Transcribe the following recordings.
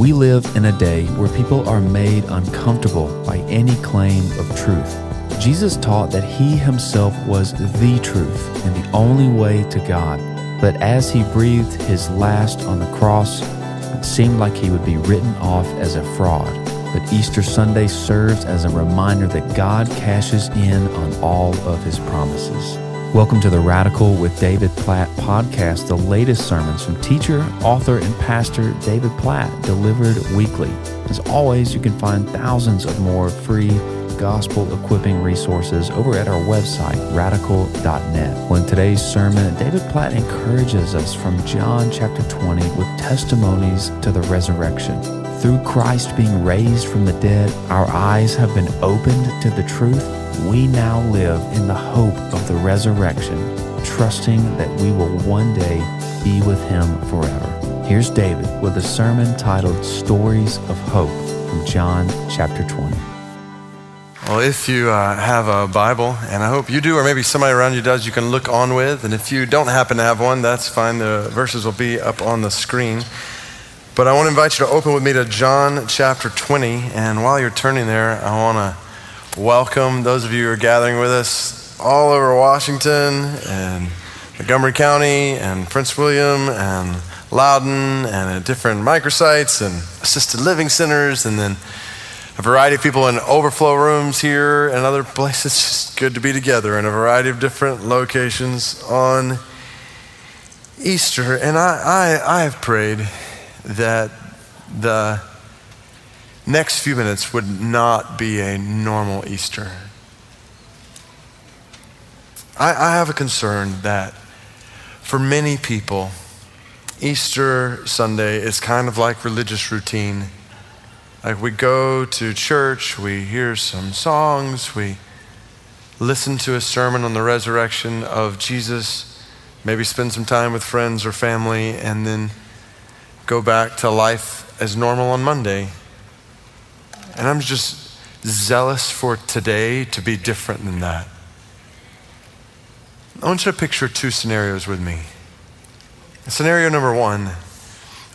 We live in a day where people are made uncomfortable by any claim of truth. Jesus taught that he himself was the truth and the only way to God. But as he breathed his last on the cross, it seemed like he would be written off as a fraud. But Easter Sunday serves as a reminder that God cashes in on all of his promises. Welcome to the Radical with David Platt podcast, the latest sermons from teacher, author, and pastor David Platt, delivered weekly. As always, you can find thousands of more free gospel equipping resources over at our website, radical.net. Well, in today's sermon, David Platt encourages us from John chapter 20 with testimonies to the resurrection. Through Christ being raised from the dead, our eyes have been opened to the truth we now live in the hope of the resurrection, trusting that we will one day be with him forever. Here's David with a sermon titled Stories of Hope from John chapter 20. Well, if you uh, have a Bible, and I hope you do, or maybe somebody around you does, you can look on with. And if you don't happen to have one, that's fine. The verses will be up on the screen. But I want to invite you to open with me to John chapter 20. And while you're turning there, I want to welcome those of you who are gathering with us all over Washington and Montgomery County and Prince William and Loudoun and at different microsites and assisted living centers and then a variety of people in overflow rooms here and other places. It's just good to be together in a variety of different locations on Easter. And I, I, I have prayed that the next few minutes would not be a normal Easter. I, I have a concern that for many people, Easter Sunday is kind of like religious routine. Like we go to church, we hear some songs, we listen to a sermon on the resurrection of Jesus, maybe spend some time with friends or family, and then go back to life as normal on Monday. And I'm just zealous for today to be different than that. I want you to picture two scenarios with me. Scenario number one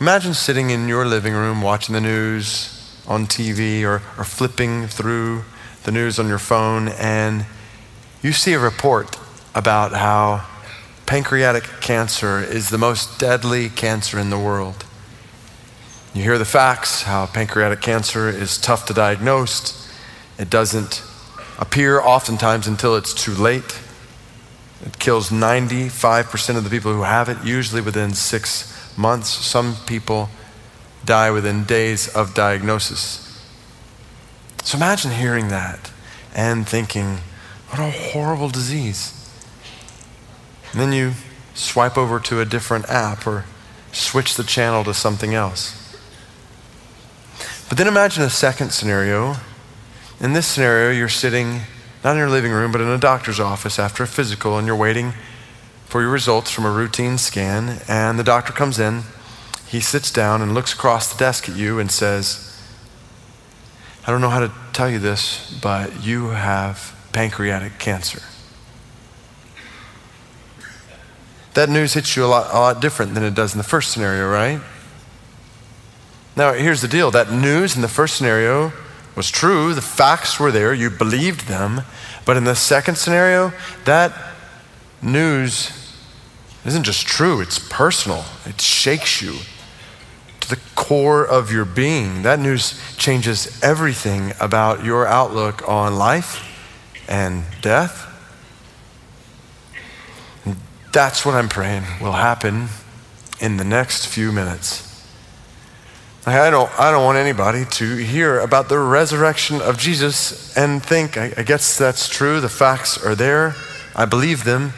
imagine sitting in your living room watching the news on TV or, or flipping through the news on your phone, and you see a report about how pancreatic cancer is the most deadly cancer in the world. You hear the facts how pancreatic cancer is tough to diagnose. It doesn't appear oftentimes until it's too late. It kills 95% of the people who have it, usually within six months. Some people die within days of diagnosis. So imagine hearing that and thinking, what a horrible disease. And then you swipe over to a different app or switch the channel to something else. But then imagine a second scenario. In this scenario, you're sitting not in your living room, but in a doctor's office after a physical, and you're waiting for your results from a routine scan. And the doctor comes in, he sits down and looks across the desk at you and says, I don't know how to tell you this, but you have pancreatic cancer. That news hits you a lot, a lot different than it does in the first scenario, right? Now, here's the deal that news in the first scenario was true, the facts were there, you believed them. But in the second scenario, that news isn't just true, it's personal. It shakes you to the core of your being. That news changes everything about your outlook on life and death. And that's what I'm praying will happen in the next few minutes. I don't, I don't want anybody to hear about the resurrection of Jesus and think, I, I guess that's true, the facts are there, I believe them,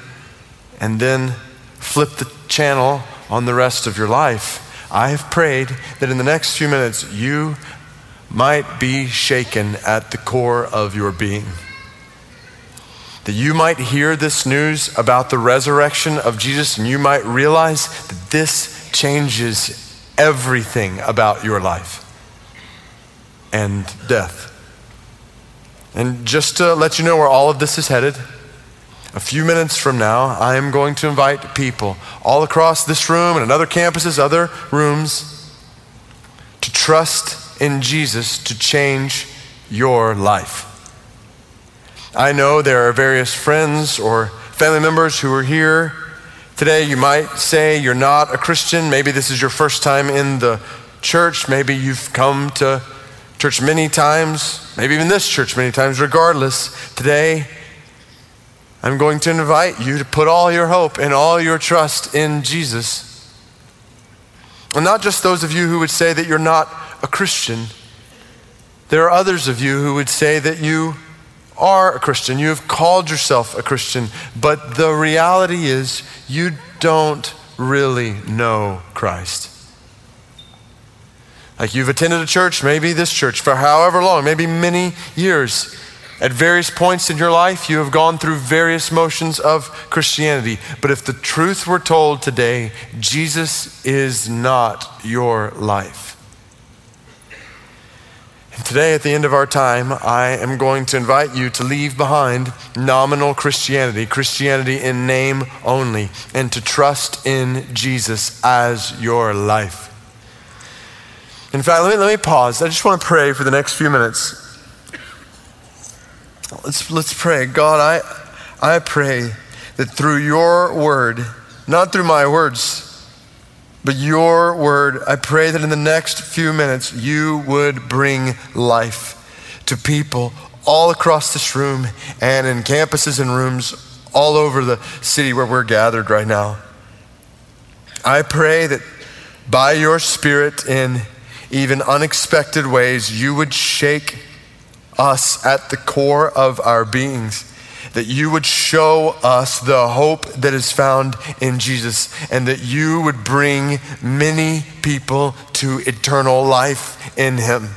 and then flip the channel on the rest of your life. I have prayed that in the next few minutes you might be shaken at the core of your being. That you might hear this news about the resurrection of Jesus and you might realize that this changes everything about your life and death. And just to let you know where all of this is headed, a few minutes from now, I am going to invite people all across this room and other campuses, other rooms, to trust in Jesus to change your life. I know there are various friends or family members who are here today. You might say you're not a Christian. Maybe this is your first time in the church. Maybe you've come to church many times, maybe even this church many times. Regardless, today I'm going to invite you to put all your hope and all your trust in Jesus. And not just those of you who would say that you're not a Christian, there are others of you who would say that you are a Christian. You have called yourself a Christian, but the reality is you don't really know Christ. Like you've attended a church, maybe this church, for however long, maybe many years. At various points in your life, you have gone through various motions of Christianity. But if the truth were told today, Jesus is not your life. Today, at the end of our time, I am going to invite you to leave behind nominal Christianity, Christianity in name only, and to trust in Jesus as your life. In fact, let me, let me pause. I just want to pray for the next few minutes. Let's, let's pray. God, I, I pray that through your word, not through my words, but your word, I pray that in the next few minutes you would bring life to people all across this room and in campuses and rooms all over the city where we're gathered right now. I pray that by your Spirit in even unexpected ways, you would shake us at the core of our beings. That you would show us the hope that is found in Jesus, and that you would bring many people to eternal life in Him.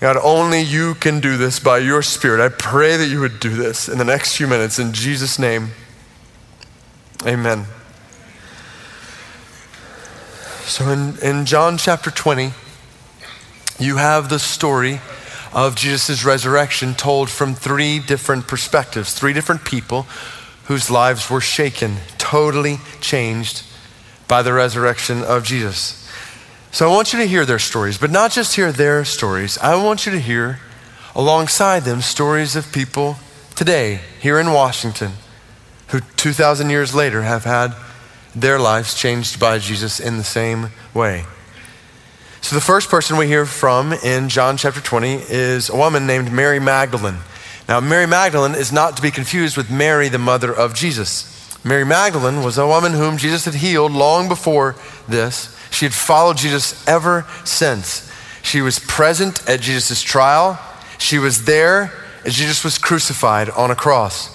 God, only you can do this by your Spirit. I pray that you would do this in the next few minutes. In Jesus' name, amen. So in, in John chapter 20, you have the story of Jesus' resurrection told from three different perspectives, three different people whose lives were shaken, totally changed by the resurrection of Jesus. So I want you to hear their stories, but not just hear their stories. I want you to hear alongside them stories of people today here in Washington who 2,000 years later have had their lives changed by Jesus in the same way. So, the first person we hear from in John chapter 20 is a woman named Mary Magdalene. Now, Mary Magdalene is not to be confused with Mary, the mother of Jesus. Mary Magdalene was a woman whom Jesus had healed long before this. She had followed Jesus ever since. She was present at Jesus' trial. She was there as Jesus was crucified on a cross.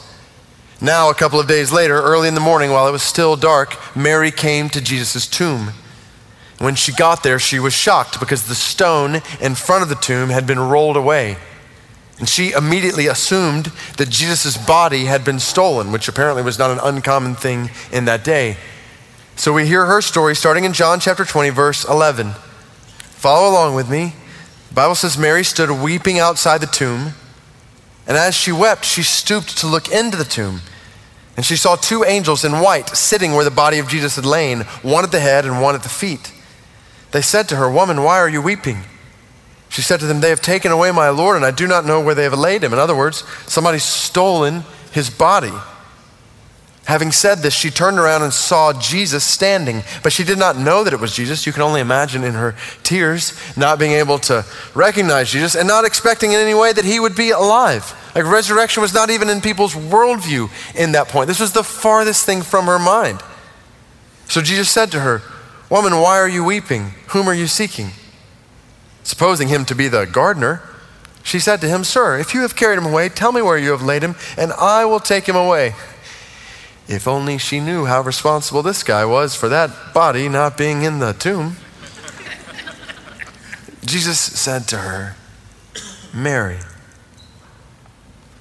Now, a couple of days later, early in the morning, while it was still dark, Mary came to Jesus' tomb. When she got there, she was shocked because the stone in front of the tomb had been rolled away. And she immediately assumed that Jesus' body had been stolen, which apparently was not an uncommon thing in that day. So we hear her story starting in John chapter 20, verse 11. Follow along with me. The Bible says Mary stood weeping outside the tomb. And as she wept, she stooped to look into the tomb. And she saw two angels in white sitting where the body of Jesus had lain, one at the head and one at the feet. They said to her, Woman, why are you weeping? She said to them, They have taken away my Lord, and I do not know where they have laid him. In other words, somebody's stolen his body. Having said this, she turned around and saw Jesus standing, but she did not know that it was Jesus. You can only imagine in her tears not being able to recognize Jesus and not expecting in any way that he would be alive. Like resurrection was not even in people's worldview in that point. This was the farthest thing from her mind. So Jesus said to her, Woman, why are you weeping? Whom are you seeking? Supposing him to be the gardener, she said to him, Sir, if you have carried him away, tell me where you have laid him, and I will take him away. If only she knew how responsible this guy was for that body not being in the tomb. Jesus said to her, Mary.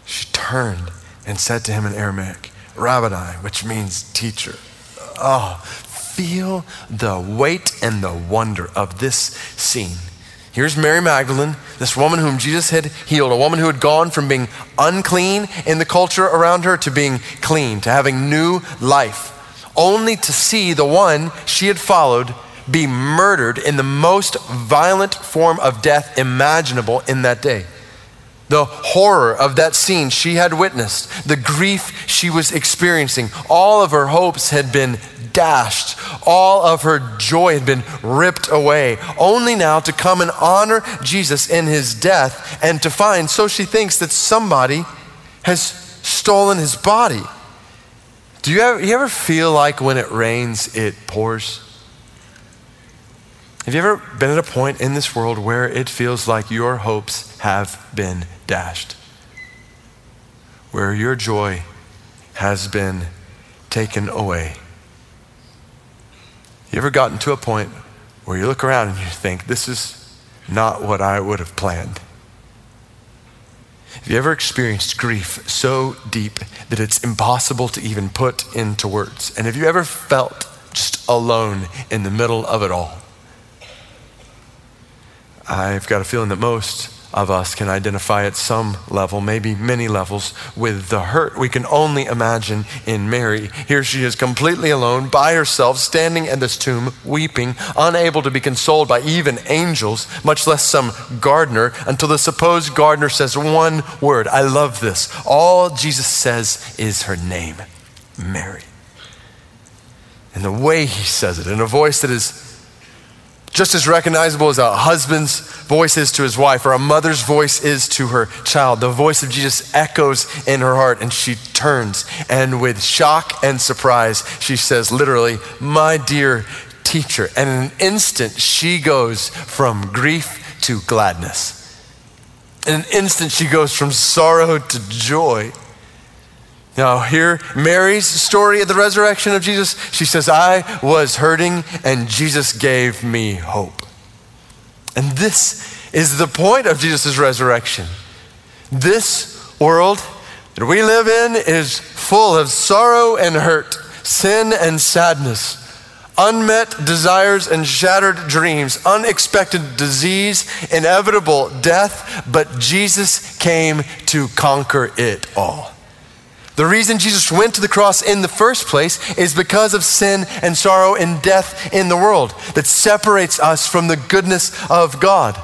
She turned and said to him in Aramaic, Rabboni, which means teacher. Oh, feel the weight and the wonder of this scene. Here's Mary Magdalene, this woman whom Jesus had healed, a woman who had gone from being unclean in the culture around her to being clean, to having new life, only to see the one she had followed be murdered in the most violent form of death imaginable in that day. The horror of that scene she had witnessed, the grief she was experiencing, all of her hopes had been dashed, all of her joy had been ripped away, only now to come and honor Jesus in his death and to find, so she thinks, that somebody has stolen his body. Do you ever, you ever feel like when it rains, it pours? Have you ever been at a point in this world where it feels like your hopes have been dashed? Where your joy has been taken away? You ever gotten to a point where you look around and you think, this is not what I would have planned? Have you ever experienced grief so deep that it's impossible to even put into words? And have you ever felt just alone in the middle of it all? I've got a feeling that most of us can identify at some level, maybe many levels, with the hurt we can only imagine in Mary. Here she is completely alone, by herself, standing at this tomb, weeping, unable to be consoled by even angels, much less some gardener, until the supposed gardener says one word. I love this. All Jesus says is her name Mary. And the way he says it, in a voice that is just as recognizable as a husband's voice is to his wife or a mother's voice is to her child. The voice of Jesus echoes in her heart and she turns and with shock and surprise, she says, literally, My dear teacher. And in an instant, she goes from grief to gladness. In an instant, she goes from sorrow to joy. Now, here, Mary's story of the resurrection of Jesus, she says, I was hurting and Jesus gave me hope. And this is the point of Jesus' resurrection. This world that we live in is full of sorrow and hurt, sin and sadness, unmet desires and shattered dreams, unexpected disease, inevitable death, but Jesus came to conquer it all. The reason Jesus went to the cross in the first place is because of sin and sorrow and death in the world that separates us from the goodness of God.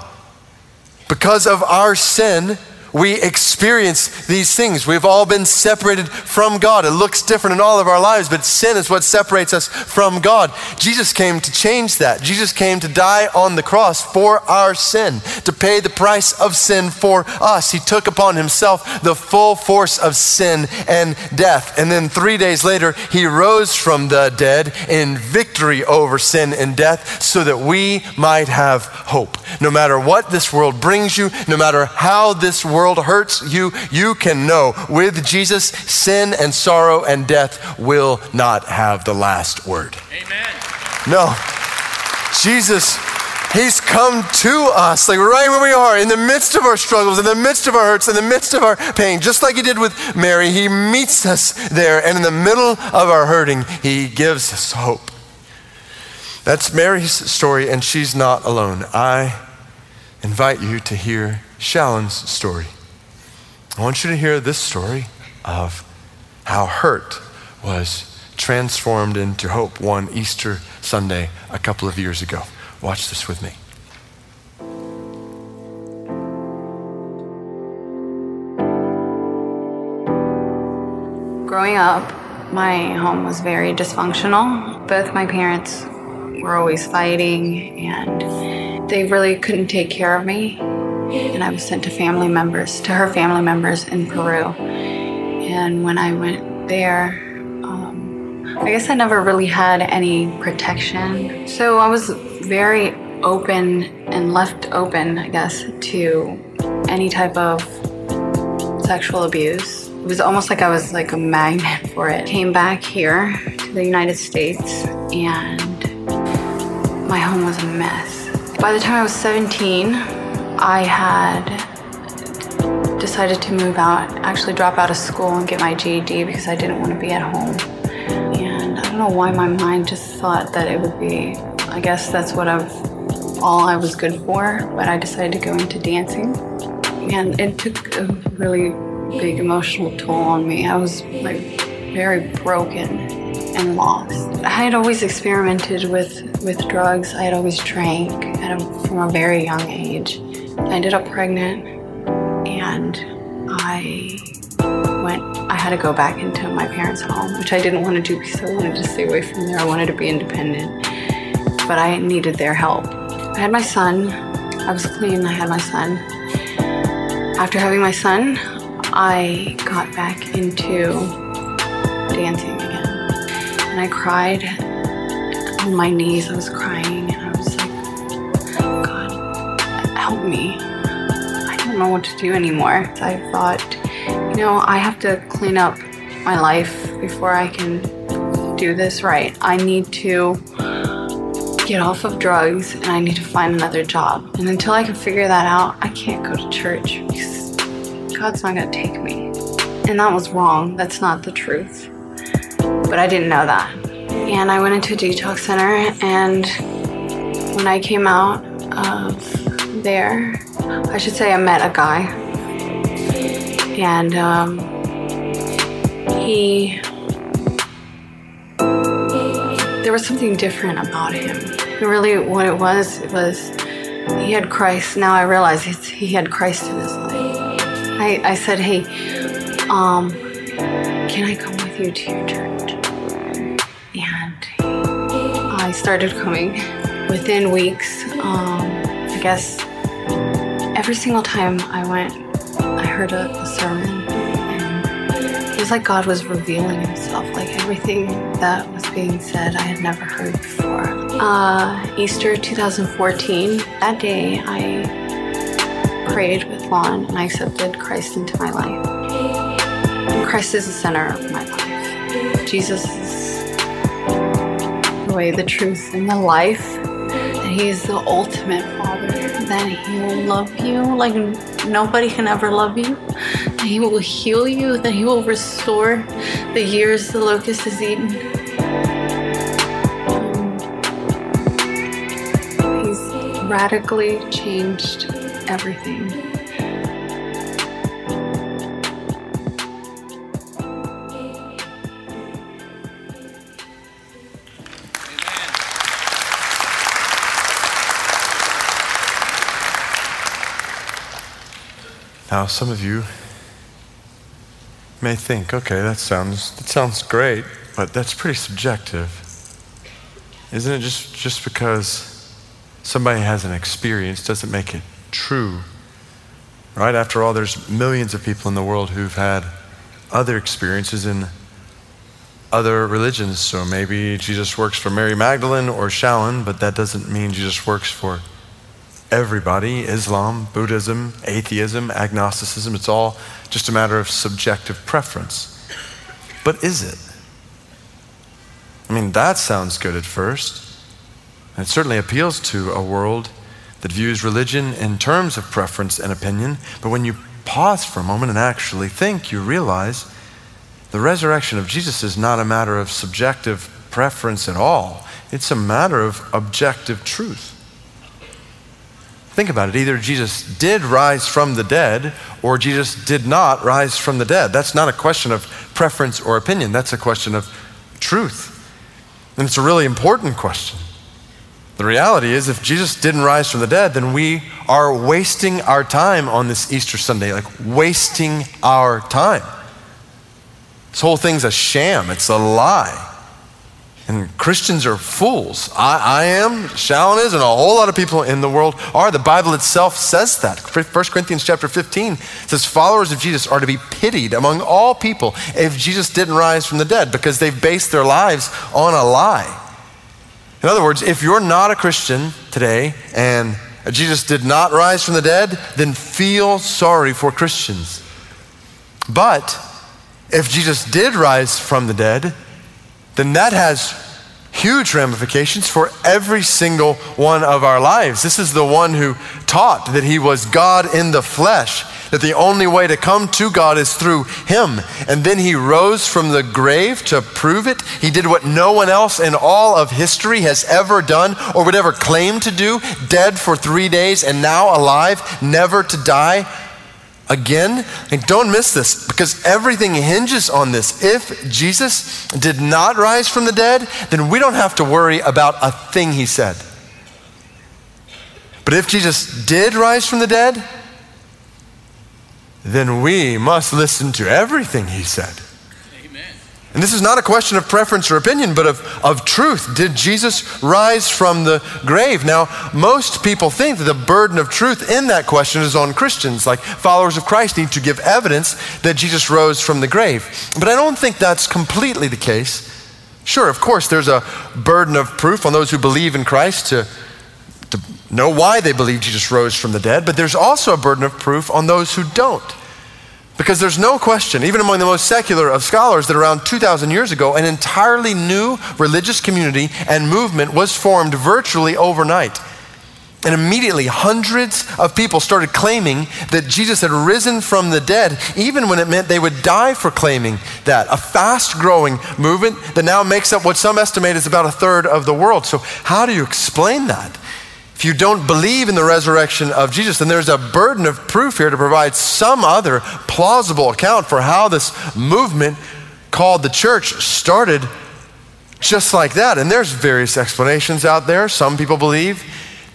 Because of our sin, we experience these things. We've all been separated from God. It looks different in all of our lives, but sin is what separates us from God. Jesus came to change that. Jesus came to die on the cross for our sin, to pay the price of sin for us. He took upon himself the full force of sin and death. And then three days later, he rose from the dead in victory over sin and death so that we might have hope. No matter what this world brings you, no matter how this world world hurts you, you can know with Jesus, sin and sorrow and death will not have the last word. Amen. No. Jesus He's come to us, like right where we are, in the midst of our struggles, in the midst of our hurts, in the midst of our pain, just like He did with Mary. He meets us there, and in the middle of our hurting, He gives us hope. That's Mary's story, and she's not alone. I invite you to hear Shallon's story. I want you to hear this story of how hurt was transformed into hope one Easter Sunday a couple of years ago. Watch this with me. Growing up, my home was very dysfunctional. Both my parents were always fighting, and they really couldn't take care of me and I was sent to family members, to her family members in Peru. And when I went there, um, I guess I never really had any protection. So I was very open and left open, I guess, to any type of sexual abuse. It was almost like I was like a magnet for it. Came back here to the United States and my home was a mess. By the time I was 17, I had decided to move out, actually drop out of school and get my GED because I didn't want to be at home. And I don't know why my mind just thought that it would be, I guess that's what I've, all I was good for, but I decided to go into dancing. And it took a really big emotional toll on me. I was like very broken and lost. I had always experimented with, with drugs. I had always drank a, from a very young age. I ended up pregnant and I went, I had to go back into my parents' home, which I didn't want to do because I wanted to stay away from there. I wanted to be independent, but I needed their help. I had my son. I was clean. I had my son. After having my son, I got back into dancing again. And I cried on my knees. I was crying I don't know what to do anymore. I thought, you know, I have to clean up my life before I can do this right. I need to get off of drugs and I need to find another job. And until I can figure that out, I can't go to church because God's not going to take me. And that was wrong. That's not the truth. But I didn't know that. And I went into a detox center, and when I came out of there, I should say I met a guy. And um, he. There was something different about him. Really, what it was, it was he had Christ. Now I realize he had Christ in his life. I, I said, hey, um, can I come with you to your church? And I started coming. Within weeks, um, I guess every single time I went, I heard a, a sermon. And it was like God was revealing himself, like everything that was being said I had never heard before. Uh, Easter 2014, that day I prayed with Lon and I accepted Christ into my life. Christ is the center of my life. Jesus is the way, the truth, and the life. That He is the ultimate. That He will love you like nobody can ever love you. That He will heal you. That He will restore the years the locust has eaten. He's radically changed everything. Now, some of you may think, okay, that sounds, that sounds great, but that's pretty subjective. Isn't it just, just because somebody has an experience doesn't make it true. Right? After all, there's millions of people in the world who've had other experiences in other religions. So maybe Jesus works for Mary Magdalene or Shallon, but that doesn't mean Jesus works for everybody Islam, Buddhism, atheism, agnosticism. It's all just a matter of subjective preference. But is it? I mean, that sounds good at first. It certainly appeals to a world that views religion in terms of preference and opinion, but when you pause for a moment and actually think, you realize the resurrection of Jesus is not a matter of subjective preference at all, it's a matter of objective truth. Think about it. Either Jesus did rise from the dead or Jesus did not rise from the dead. That's not a question of preference or opinion, that's a question of truth. And it's a really important question. The reality is, if Jesus didn't rise from the dead, then we are wasting our time on this Easter Sunday, like wasting our time. This whole thing's a sham, it's a lie. And Christians are fools. I, I am, Shallon is, and a whole lot of people in the world are. The Bible itself says that. 1 Corinthians chapter 15 says followers of Jesus are to be pitied among all people if Jesus didn't rise from the dead because they've based their lives on a lie. In other words, if you're not a Christian today and Jesus did not rise from the dead, then feel sorry for Christians. But if Jesus did rise from the dead, then that has huge ramifications for every single one of our lives. This is the one who taught that he was God in the flesh that the only way to come to God is through Him. And then He rose from the grave to prove it. He did what no one else in all of history has ever done or would ever claim to do dead for three days and now alive, never to die. Again, and don't miss this because everything hinges on this. If Jesus did not rise from the dead, then we don't have to worry about a thing he said. But if Jesus did rise from the dead, then we must listen to everything he said. And this is not a question of preference or opinion, but of, of truth. Did Jesus rise from the grave? Now, most people think that the burden of truth in that question is on Christians, like followers of Christ need to give evidence that Jesus rose from the grave. But I don't think that's completely the case. Sure, of course, there's a burden of proof on those who believe in Christ to, to know why they believe Jesus rose from the dead, but there's also a burden of proof on those who don't. Because there's no question, even among the most secular of scholars, that around 2,000 years ago, an entirely new religious community and movement was formed virtually overnight. And immediately, hundreds of people started claiming that Jesus had risen from the dead, even when it meant they would die for claiming that. A fast growing movement that now makes up what some estimate is about a third of the world. So, how do you explain that? If you don't believe in the resurrection of Jesus, then there's a burden of proof here to provide some other plausible account for how this movement called the church started just like that. And there's various explanations out there. Some people believe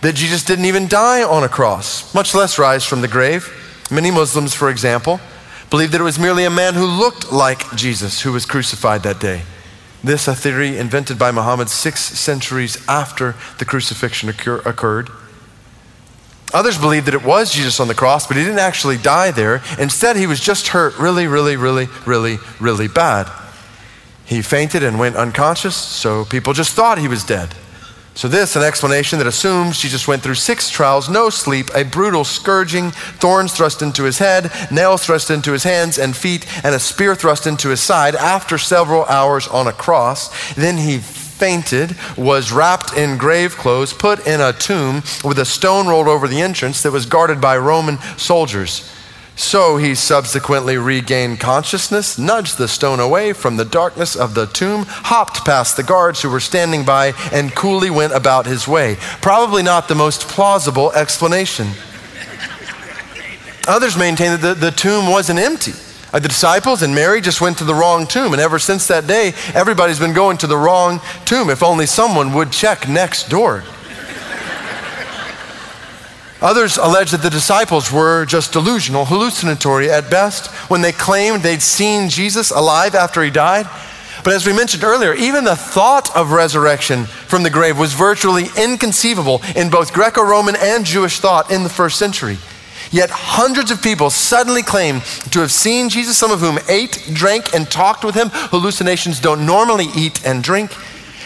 that Jesus didn't even die on a cross, much less rise from the grave. Many Muslims, for example, believe that it was merely a man who looked like Jesus who was crucified that day. This, a theory invented by Muhammad six centuries after the crucifixion occur- occurred. Others believe that it was Jesus on the cross, but he didn't actually die there. Instead, he was just hurt really, really, really, really, really bad. He fainted and went unconscious, so people just thought he was dead. So, this, an explanation that assumes Jesus went through six trials, no sleep, a brutal scourging, thorns thrust into his head, nails thrust into his hands and feet, and a spear thrust into his side after several hours on a cross. Then he fainted, was wrapped in grave clothes, put in a tomb with a stone rolled over the entrance that was guarded by Roman soldiers. So he subsequently regained consciousness, nudged the stone away from the darkness of the tomb, hopped past the guards who were standing by, and coolly went about his way. Probably not the most plausible explanation. Others maintain that the, the tomb wasn't empty. Uh, the disciples and Mary just went to the wrong tomb, and ever since that day, everybody's been going to the wrong tomb. If only someone would check next door. Others allege that the disciples were just delusional, hallucinatory at best, when they claimed they'd seen Jesus alive after he died. But as we mentioned earlier, even the thought of resurrection from the grave was virtually inconceivable in both Greco Roman and Jewish thought in the first century. Yet hundreds of people suddenly claim to have seen Jesus, some of whom ate, drank, and talked with him. Hallucinations don't normally eat and drink.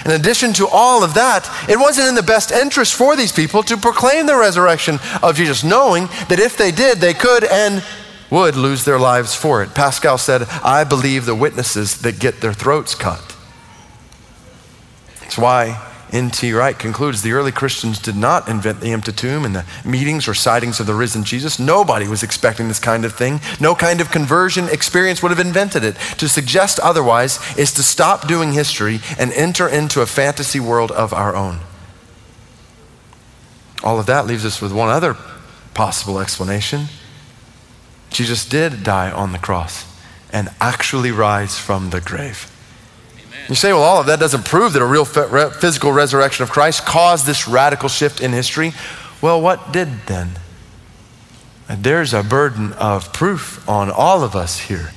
In addition to all of that, it wasn't in the best interest for these people to proclaim the resurrection of Jesus, knowing that if they did, they could and would lose their lives for it. Pascal said, I believe the witnesses that get their throats cut. That's why N.T. Wright concludes the early Christians did not invent the empty tomb and the meetings or sightings of the risen Jesus. Nobody was expecting this kind of thing. No kind of conversion experience would have invented it. To suggest otherwise is to stop doing history and enter into a fantasy world of our own. All of that leaves us with one other possible explanation. Jesus did die on the cross and actually rise from the grave. You say, well, all of that doesn't prove that a real physical resurrection of Christ caused this radical shift in history. Well, what did then? There's a burden of proof on all of us here.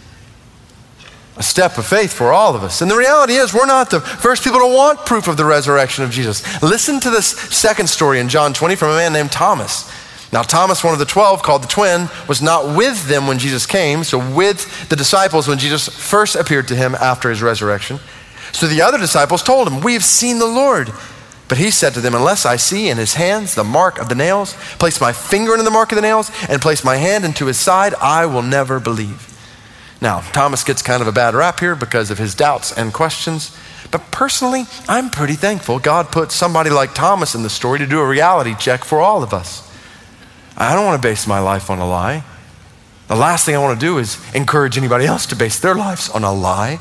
A step of faith for all of us. And the reality is, we're not the first people to want proof of the resurrection of Jesus. Listen to this second story in John 20 from a man named Thomas. Now, Thomas, one of the twelve, called the twin, was not with them when Jesus came, so with the disciples when Jesus first appeared to him after his resurrection. So the other disciples told him, We have seen the Lord. But he said to them, Unless I see in his hands the mark of the nails, place my finger into the mark of the nails, and place my hand into his side, I will never believe. Now, Thomas gets kind of a bad rap here because of his doubts and questions. But personally, I'm pretty thankful God put somebody like Thomas in the story to do a reality check for all of us. I don't want to base my life on a lie. The last thing I want to do is encourage anybody else to base their lives on a lie.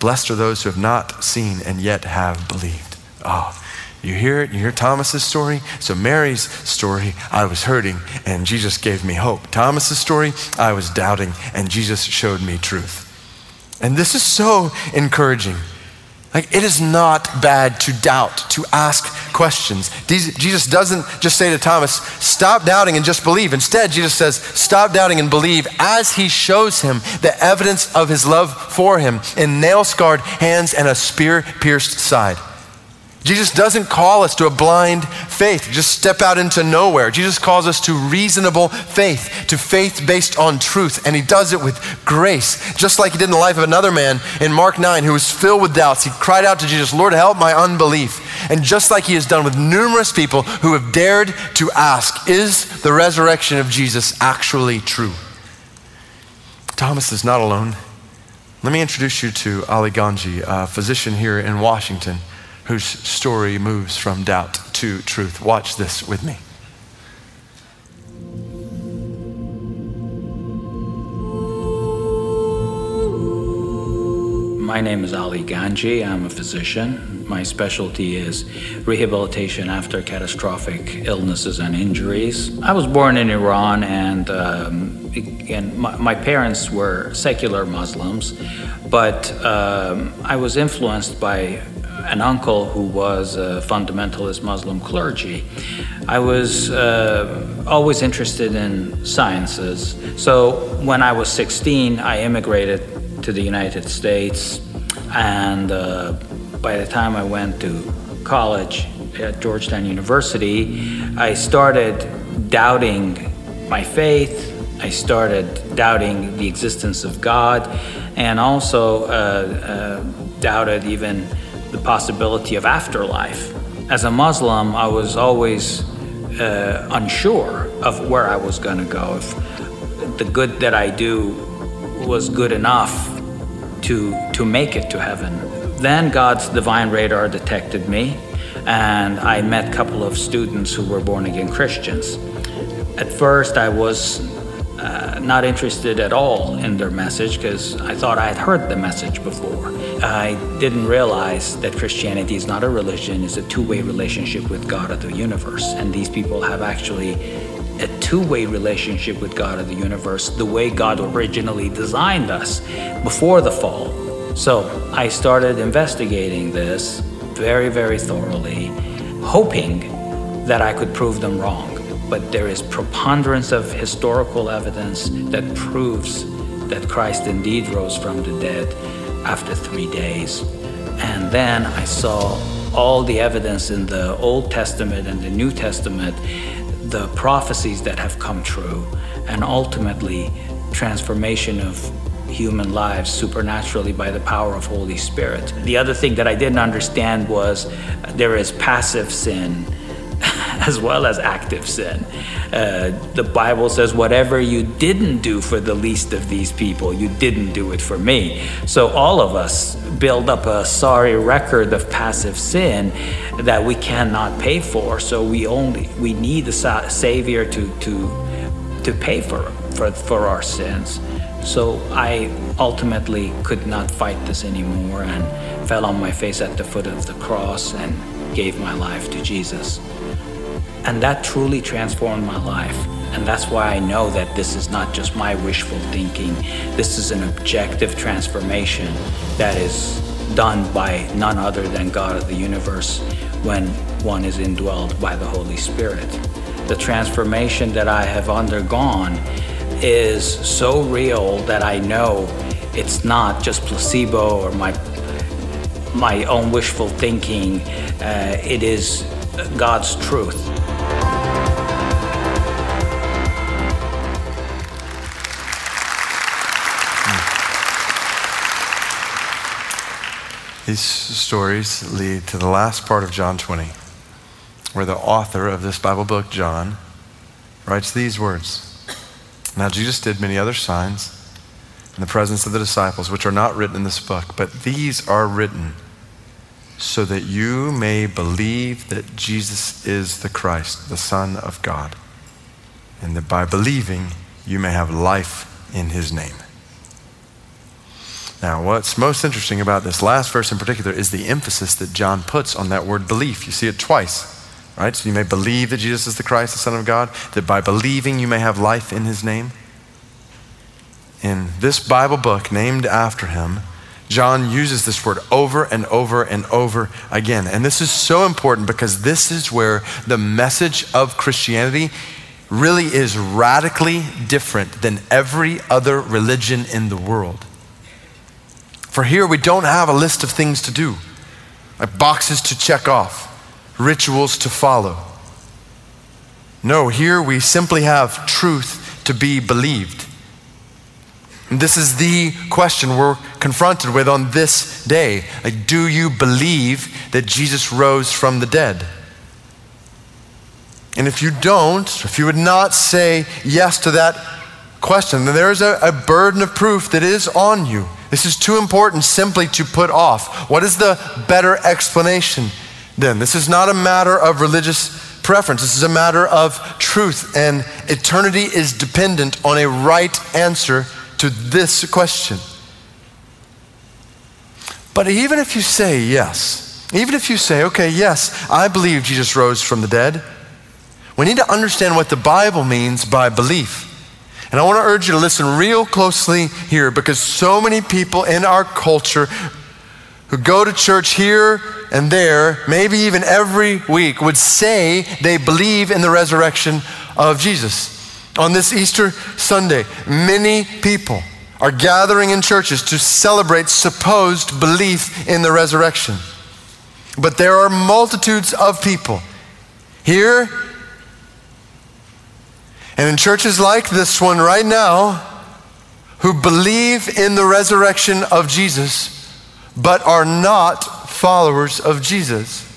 Blessed are those who have not seen and yet have believed. Oh, you hear it? You hear Thomas's story? So Mary's story, I was hurting and Jesus gave me hope. Thomas's story, I was doubting and Jesus showed me truth. And this is so encouraging. Like, it is not bad to doubt, to ask questions. Jesus doesn't just say to Thomas, stop doubting and just believe. Instead, Jesus says, stop doubting and believe as he shows him the evidence of his love for him in nail scarred hands and a spear pierced side. Jesus doesn't call us to a blind faith, just step out into nowhere. Jesus calls us to reasonable faith, to faith based on truth, and he does it with grace, just like he did in the life of another man in Mark 9 who was filled with doubts. He cried out to Jesus, Lord, help my unbelief. And just like he has done with numerous people who have dared to ask, is the resurrection of Jesus actually true? Thomas is not alone. Let me introduce you to Ali Ganji, a physician here in Washington whose story moves from doubt to truth. Watch this with me. My name is Ali Ganji. I'm a physician. My specialty is rehabilitation after catastrophic illnesses and injuries. I was born in Iran, and, um, my, my, parents were secular Muslims, but um, I was influenced by an uncle who was a fundamentalist Muslim clergy. I was uh, always interested in sciences. So when I was 16, I immigrated to the United States, and uh, by the time I went to college at Georgetown University, I started doubting my faith. I started doubting the existence of God, and also uh, uh doubted even the possibility of afterlife. As a Muslim, I was always uh, unsure of where I was going to go, if the good that I do was good enough to, to make it to heaven. Then God's divine radar detected me, and I met a couple of students who were born again Christians. At first, I was uh, not interested at all in their message because I thought I had heard the message before. I didn't realize that Christianity is not a religion, it's a two way relationship with God of the universe. And these people have actually a two way relationship with God of the universe, the way God originally designed us before the fall. So I started investigating this very, very thoroughly, hoping that I could prove them wrong but there is preponderance of historical evidence that proves that Christ indeed rose from the dead after three days. And then I saw all the evidence in the Old Testament and the New Testament, the prophecies that have come true, and ultimately transformation of human lives supernaturally by the power of Holy Spirit. The other thing that I didn't understand was there is passive sin as well as active sin. Uh, the Bible says, Whatever you didn't do for the least of these people, you didn't do it for me. So all of us build up a sorry record of passive sin that we cannot pay for. So we only we need a savior to to to pay for for, for our sins. So I ultimately could not fight this anymore and fell on my face at the foot of the cross and gave my life to Jesus. And that truly transformed my life. And that's why I know that this is not just my wishful thinking. This is an objective transformation that is done by none other than God of the universe when one is indwelled by the Holy Spirit. The transformation that I have undergone is so real that I know it's not just placebo or my my own wishful thinking. Uh, it is God's truth. These stories lead to the last part of John 20, where the author of this Bible book, John, writes these words Now Jesus did many other signs in the presence of the disciples, which are not written in this book, but these are written so that you may believe that Jesus is the Christ, the Son of God, and that by believing you may have life in his name. Now, what's most interesting about this last verse in particular is the emphasis that John puts on that word belief. You see it twice, right? So you may believe that Jesus is the Christ, the Son of God, that by believing you may have life in his name. In this Bible book named after him, John uses this word over and over and over again. And this is so important because this is where the message of Christianity really is radically different than every other religion in the world. For here we don't have a list of things to do, like boxes to check off, rituals to follow. No, here we simply have truth to be believed. And this is the question we're confronted with on this day. Like, do you believe that Jesus rose from the dead? And if you don't, if you would not say yes to that question, there is a, a burden of proof that is on you. This is too important simply to put off. What is the better explanation then? This is not a matter of religious preference. This is a matter of truth, and eternity is dependent on a right answer to this question. But even if you say yes, even if you say, okay, yes, I believe Jesus rose from the dead, we need to understand what the Bible means by belief. And I want to urge you to listen real closely here because so many people in our culture who go to church here and there, maybe even every week, would say they believe in the resurrection of Jesus. On this Easter Sunday, many people are gathering in churches to celebrate supposed belief in the resurrection. But there are multitudes of people here and in churches like this one right now, who believe in the resurrection of Jesus, but are not followers of Jesus,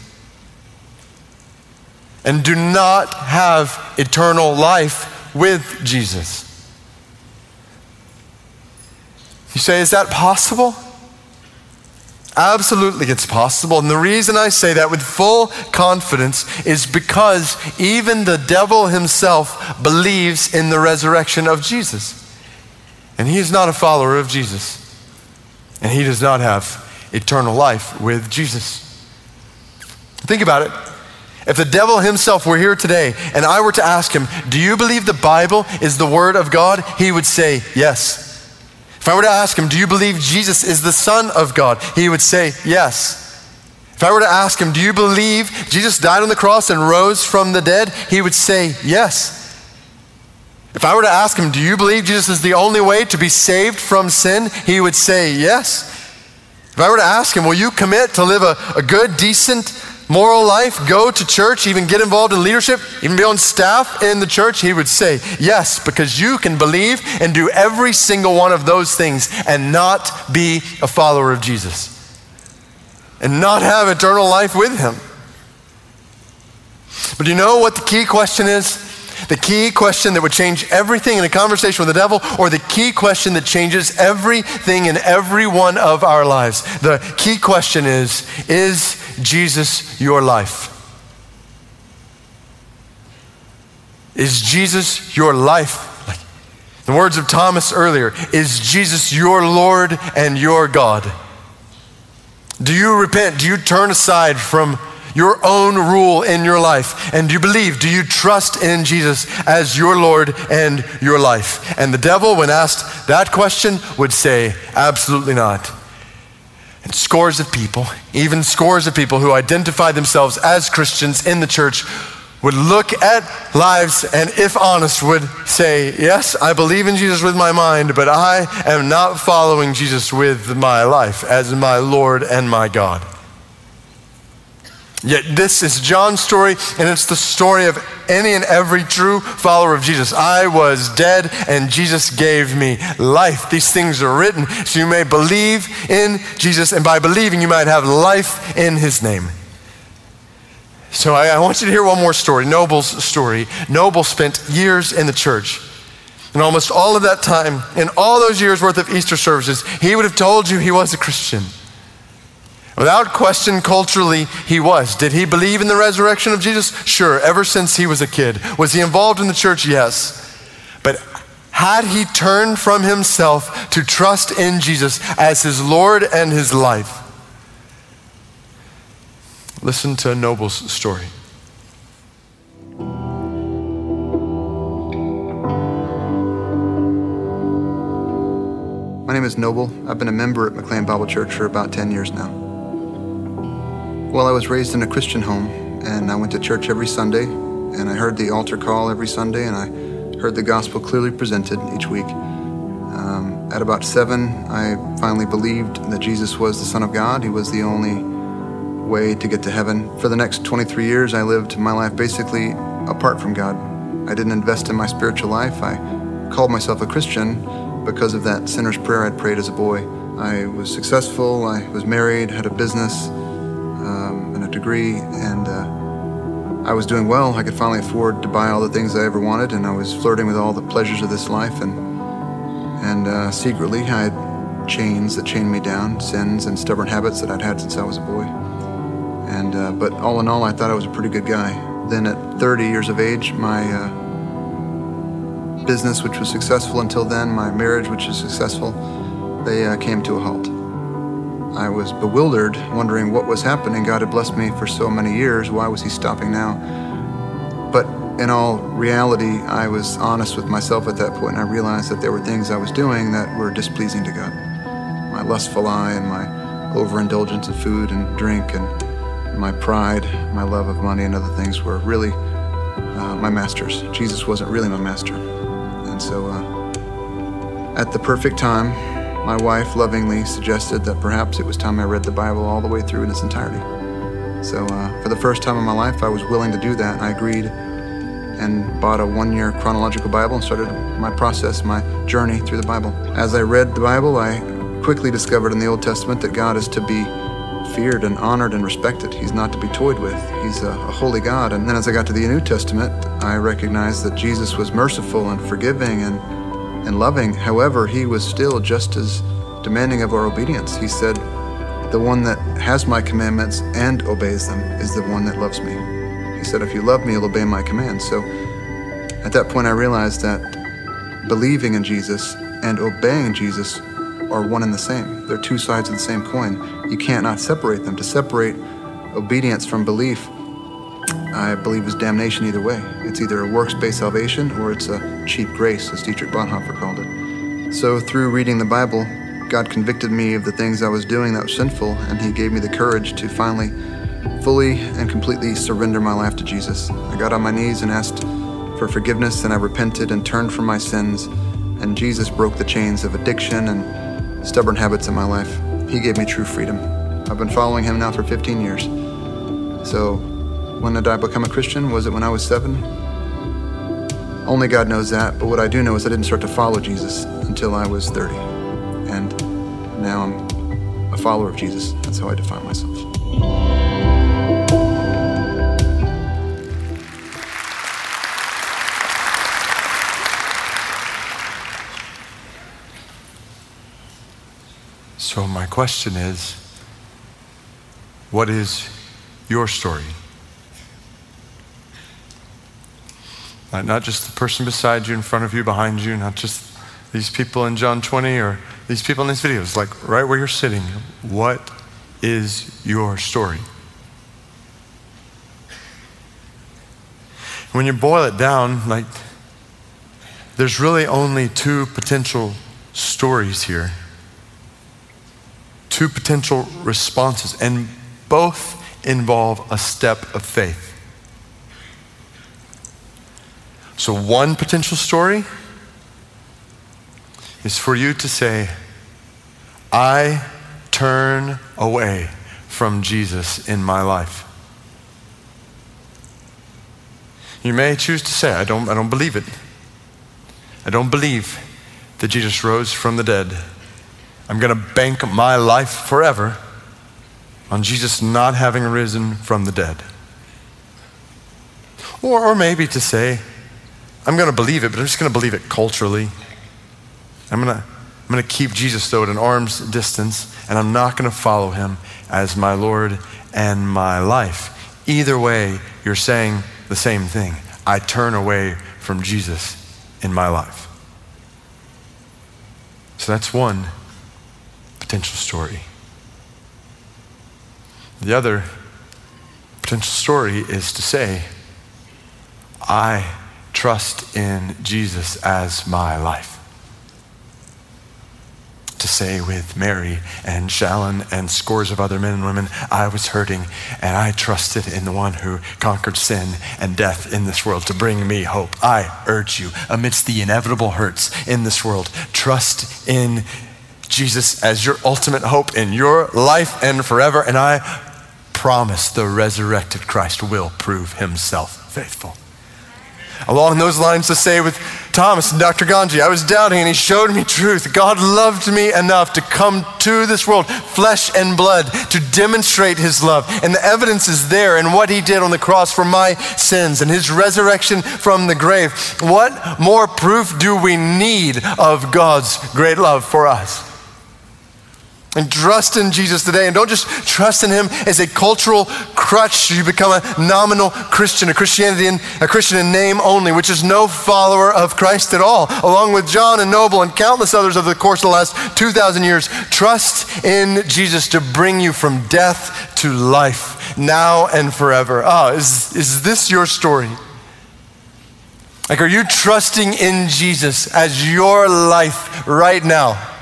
and do not have eternal life with Jesus. You say, is that possible? Absolutely, it's possible. And the reason I say that with full confidence is because even the devil himself believes in the resurrection of Jesus. And he is not a follower of Jesus. And he does not have eternal life with Jesus. Think about it. If the devil himself were here today and I were to ask him, Do you believe the Bible is the Word of God? He would say, Yes. If I were to ask him, Do you believe Jesus is the Son of God? He would say, Yes. If I were to ask him, Do you believe Jesus died on the cross and rose from the dead? He would say, Yes. If I were to ask him, Do you believe Jesus is the only way to be saved from sin? He would say, Yes. If I were to ask him, Will you commit to live a, a good, decent, moral life, go to church, even get involved in leadership, even be on staff in the church, he would say, Yes, because you can believe and do every single one of those things and not be a follower of Jesus and not have eternal life with him. But you know what the key question is? The key question that would change everything in a conversation with the devil, or the key question that changes everything in every one of our lives. The key question is Is Jesus your life? Is Jesus your life? Like the words of Thomas earlier, is Jesus your Lord and your God? Do you repent? Do you turn aside from your own rule in your life? And do you believe, do you trust in Jesus as your Lord and your life? And the devil, when asked that question, would say, absolutely not. And scores of people, even scores of people who identify themselves as Christians in the church, would look at lives and, if honest, would say, Yes, I believe in Jesus with my mind, but I am not following Jesus with my life as my Lord and my God. Yet this is John's story, and it's the story of any and every true follower of Jesus. I was dead, and Jesus gave me life. These things are written so you may believe in Jesus, and by believing, you might have life in his name. So I, I want you to hear one more story Noble's story. Noble spent years in the church. And almost all of that time, in all those years worth of Easter services, he would have told you he was a Christian. Without question, culturally, he was. Did he believe in the resurrection of Jesus? Sure, ever since he was a kid. Was he involved in the church? Yes. But had he turned from himself to trust in Jesus as his Lord and his life? Listen to Noble's story. My name is Noble. I've been a member at McLean Bible Church for about 10 years now. Well, I was raised in a Christian home, and I went to church every Sunday, and I heard the altar call every Sunday, and I heard the gospel clearly presented each week. Um, at about seven, I finally believed that Jesus was the Son of God. He was the only way to get to heaven. For the next 23 years, I lived my life basically apart from God. I didn't invest in my spiritual life. I called myself a Christian because of that sinner's prayer I'd prayed as a boy. I was successful, I was married, had a business, um, and a degree, and uh, I was doing well. I could finally afford to buy all the things I ever wanted, and I was flirting with all the pleasures of this life. And, and uh, secretly, I had chains that chained me down, sins and stubborn habits that I'd had since I was a boy. And, uh, but all in all, I thought I was a pretty good guy. Then at 30 years of age, my uh, business, which was successful until then, my marriage, which was successful, they uh, came to a halt. I was bewildered, wondering what was happening. God had blessed me for so many years. Why was He stopping now? But in all reality, I was honest with myself at that point, and I realized that there were things I was doing that were displeasing to God. My lustful eye and my overindulgence in food and drink and my pride, my love of money and other things were really uh, my masters. Jesus wasn't really my master. And so, uh, at the perfect time, my wife lovingly suggested that perhaps it was time I read the Bible all the way through in its entirety. So, uh, for the first time in my life, I was willing to do that, I agreed and bought a one year chronological Bible and started my process, my journey through the Bible. As I read the Bible, I quickly discovered in the Old Testament that God is to be feared and honored and respected. He's not to be toyed with. He's a, a, holy God. And then as I got to the New Testament, I recognized that Jesus was merciful and forgiving and, and loving. However, he was still just as demanding of our obedience. He said, The one that has my commandments and obeys them is the one that loves me. He said, If you love me, you'll obey my commands. So at that point, I realized that believing in Jesus and obeying Jesus are one and the same. They're two sides of the same coin. You can't not separate them. To separate obedience from belief, I believe, is damnation either way. It's either a works based salvation or it's a cheap grace, as Dietrich Bonhoeffer called it. So, through reading the Bible, God convicted me of the things I was doing that were sinful, and He gave me the courage to finally, fully, and completely surrender my life to Jesus. I got on my knees and asked for forgiveness, and I repented and turned from my sins, and Jesus broke the chains of addiction and stubborn habits in my life. He gave me true freedom. I've been following him now for 15 years. So, when did I become a Christian? Was it when I was seven? Only God knows that, but what I do know is I didn't start to follow Jesus until I was 30. And now I'm a follower of Jesus. That's how I define myself. So, my question is what is your story? Uh, not just the person beside you, in front of you, behind you, not just these people in John 20 or these people in these videos, like right where you're sitting. What is your story? When you boil it down, like, there's really only two potential stories here two potential responses, and both involve a step of faith. So, one potential story is for you to say, I turn away from Jesus in my life. You may choose to say, I don't, I don't believe it. I don't believe that Jesus rose from the dead. I'm going to bank my life forever on Jesus not having risen from the dead. Or, or maybe to say, I'm going to believe it, but I'm just going to believe it culturally. I'm going to I'm going to keep Jesus, though, at an arm's distance, and I'm not going to follow him as my Lord and my life. Either way, you're saying the same thing. I turn away from Jesus in my life. So that's one potential story. The other potential story is to say, I trust in Jesus as my life to say with Mary and Shallon and scores of other men and women, I was hurting and I trusted in the one who conquered sin and death in this world to bring me hope. I urge you, amidst the inevitable hurts in this world, trust in Jesus as your ultimate hope in your life and forever. And I promise the resurrected Christ will prove himself faithful. Along those lines, to say with Thomas and Dr. Ganji, I was doubting and he showed me truth. God loved me enough to come to this world, flesh and blood, to demonstrate his love. And the evidence is there in what he did on the cross for my sins and his resurrection from the grave. What more proof do we need of God's great love for us? And trust in Jesus today. And don't just trust in him as a cultural crutch. You become a nominal Christian, a Christianity in, a Christian in name only, which is no follower of Christ at all. Along with John and Noble and countless others over the course of the last 2,000 years, trust in Jesus to bring you from death to life now and forever. Oh, is, is this your story? Like, are you trusting in Jesus as your life right now?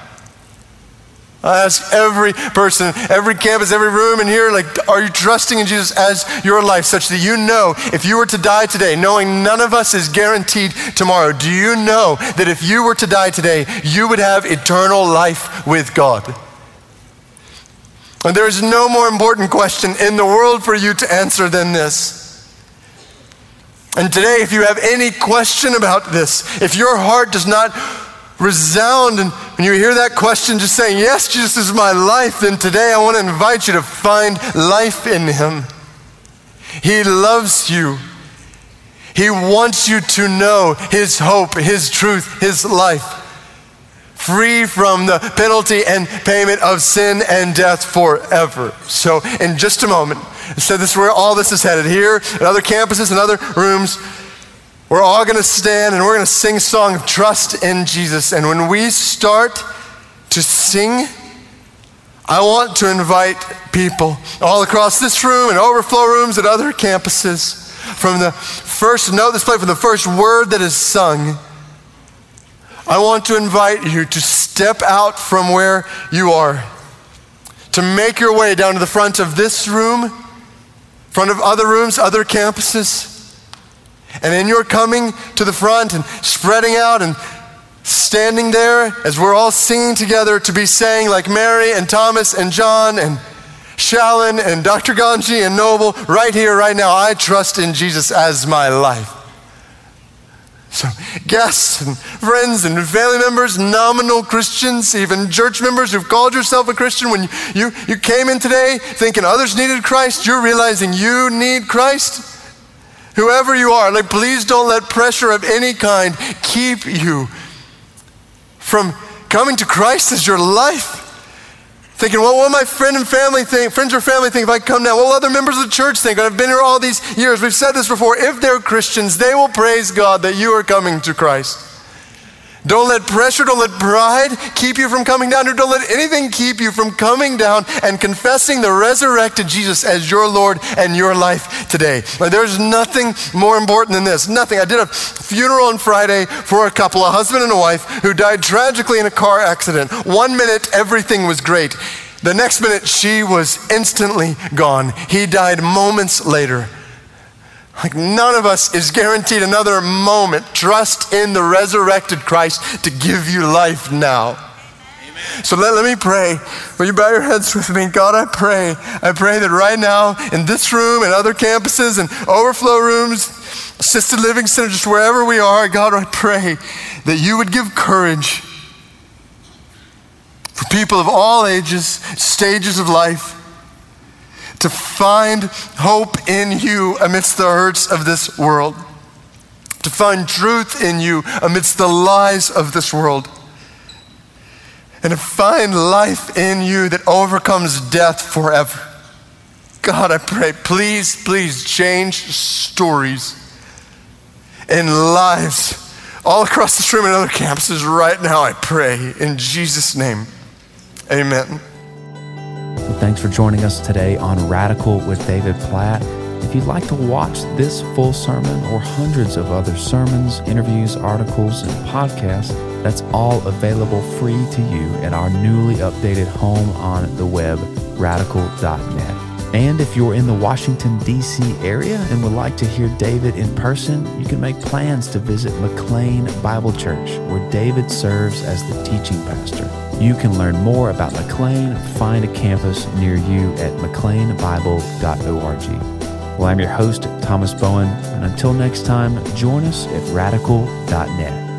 I ask every person, every campus, every room in here, like, are you trusting in Jesus as your life such that you know if you were to die today, knowing none of us is guaranteed tomorrow, do you know that if you were to die today, you would have eternal life with God? And there is no more important question in the world for you to answer than this. And today, if you have any question about this, if your heart does not resound. And when you hear that question, just saying, Yes, Jesus is my life, then today I want to invite you to find life in Him. He loves you. He wants you to know His hope, His truth, His life, free from the penalty and payment of sin and death forever. So, in just a moment, so this is where all this is headed here at other campuses and other rooms. We're all going to stand and we're going to sing a song of trust in Jesus. And when we start to sing, I want to invite people all across this room and overflow rooms at other campuses from the first note that's played, from the first word that is sung. I want to invite you to step out from where you are, to make your way down to the front of this room, front of other rooms, other campuses and in your coming to the front and spreading out and standing there as we're all singing together to be saying, like Mary and Thomas and John and Shalon and Dr. Ganji and Noble, right here, right now, I trust in Jesus as my life. So, guests and friends and family members, nominal Christians, even church members who've called yourself a Christian, when you, you came in today thinking others needed Christ, you're realizing you need Christ. Whoever you are, like, please don't let pressure of any kind keep you from coming to Christ as your life. Thinking, well, what will my friend and family think, friends or family think if I come now? What will other members of the church think? I've been here all these years. We've said this before. If they're Christians, they will praise God that you are coming to Christ. Don't let pressure, don't let pride keep you from coming down, or don't let anything keep you from coming down and confessing the resurrected Jesus as your Lord and your life today. There's nothing more important than this. Nothing. I did a funeral on Friday for a couple, a husband and a wife, who died tragically in a car accident. One minute, everything was great. The next minute, she was instantly gone. He died moments later. Like none of us is guaranteed another moment. Trust in the resurrected Christ to give you life now. So let, let me pray. Will you bow your heads with me? God, I pray. I pray that right now in this room and other campuses and overflow rooms, assisted living centers, just wherever we are, God, I pray that you would give courage for people of all ages, stages of life to find hope in you amidst the hurts of this world, to find truth in you amidst the lies of this world. And to find life in you that overcomes death forever. God, I pray, please, please change stories and lives all across this room and other campuses right now, I pray. In Jesus' name, amen. Well, thanks for joining us today on Radical with David Platt. If you'd like to watch this full sermon or hundreds of other sermons, interviews, articles, and podcasts, that's all available free to you at our newly updated home on the web, radical.net. And if you're in the Washington, D.C. area and would like to hear David in person, you can make plans to visit McLean Bible Church, where David serves as the teaching pastor. You can learn more about McLean, and find a campus near you at mcleanbible.org. Well, I'm your host, Thomas Bowen, and until next time, join us at radical.net.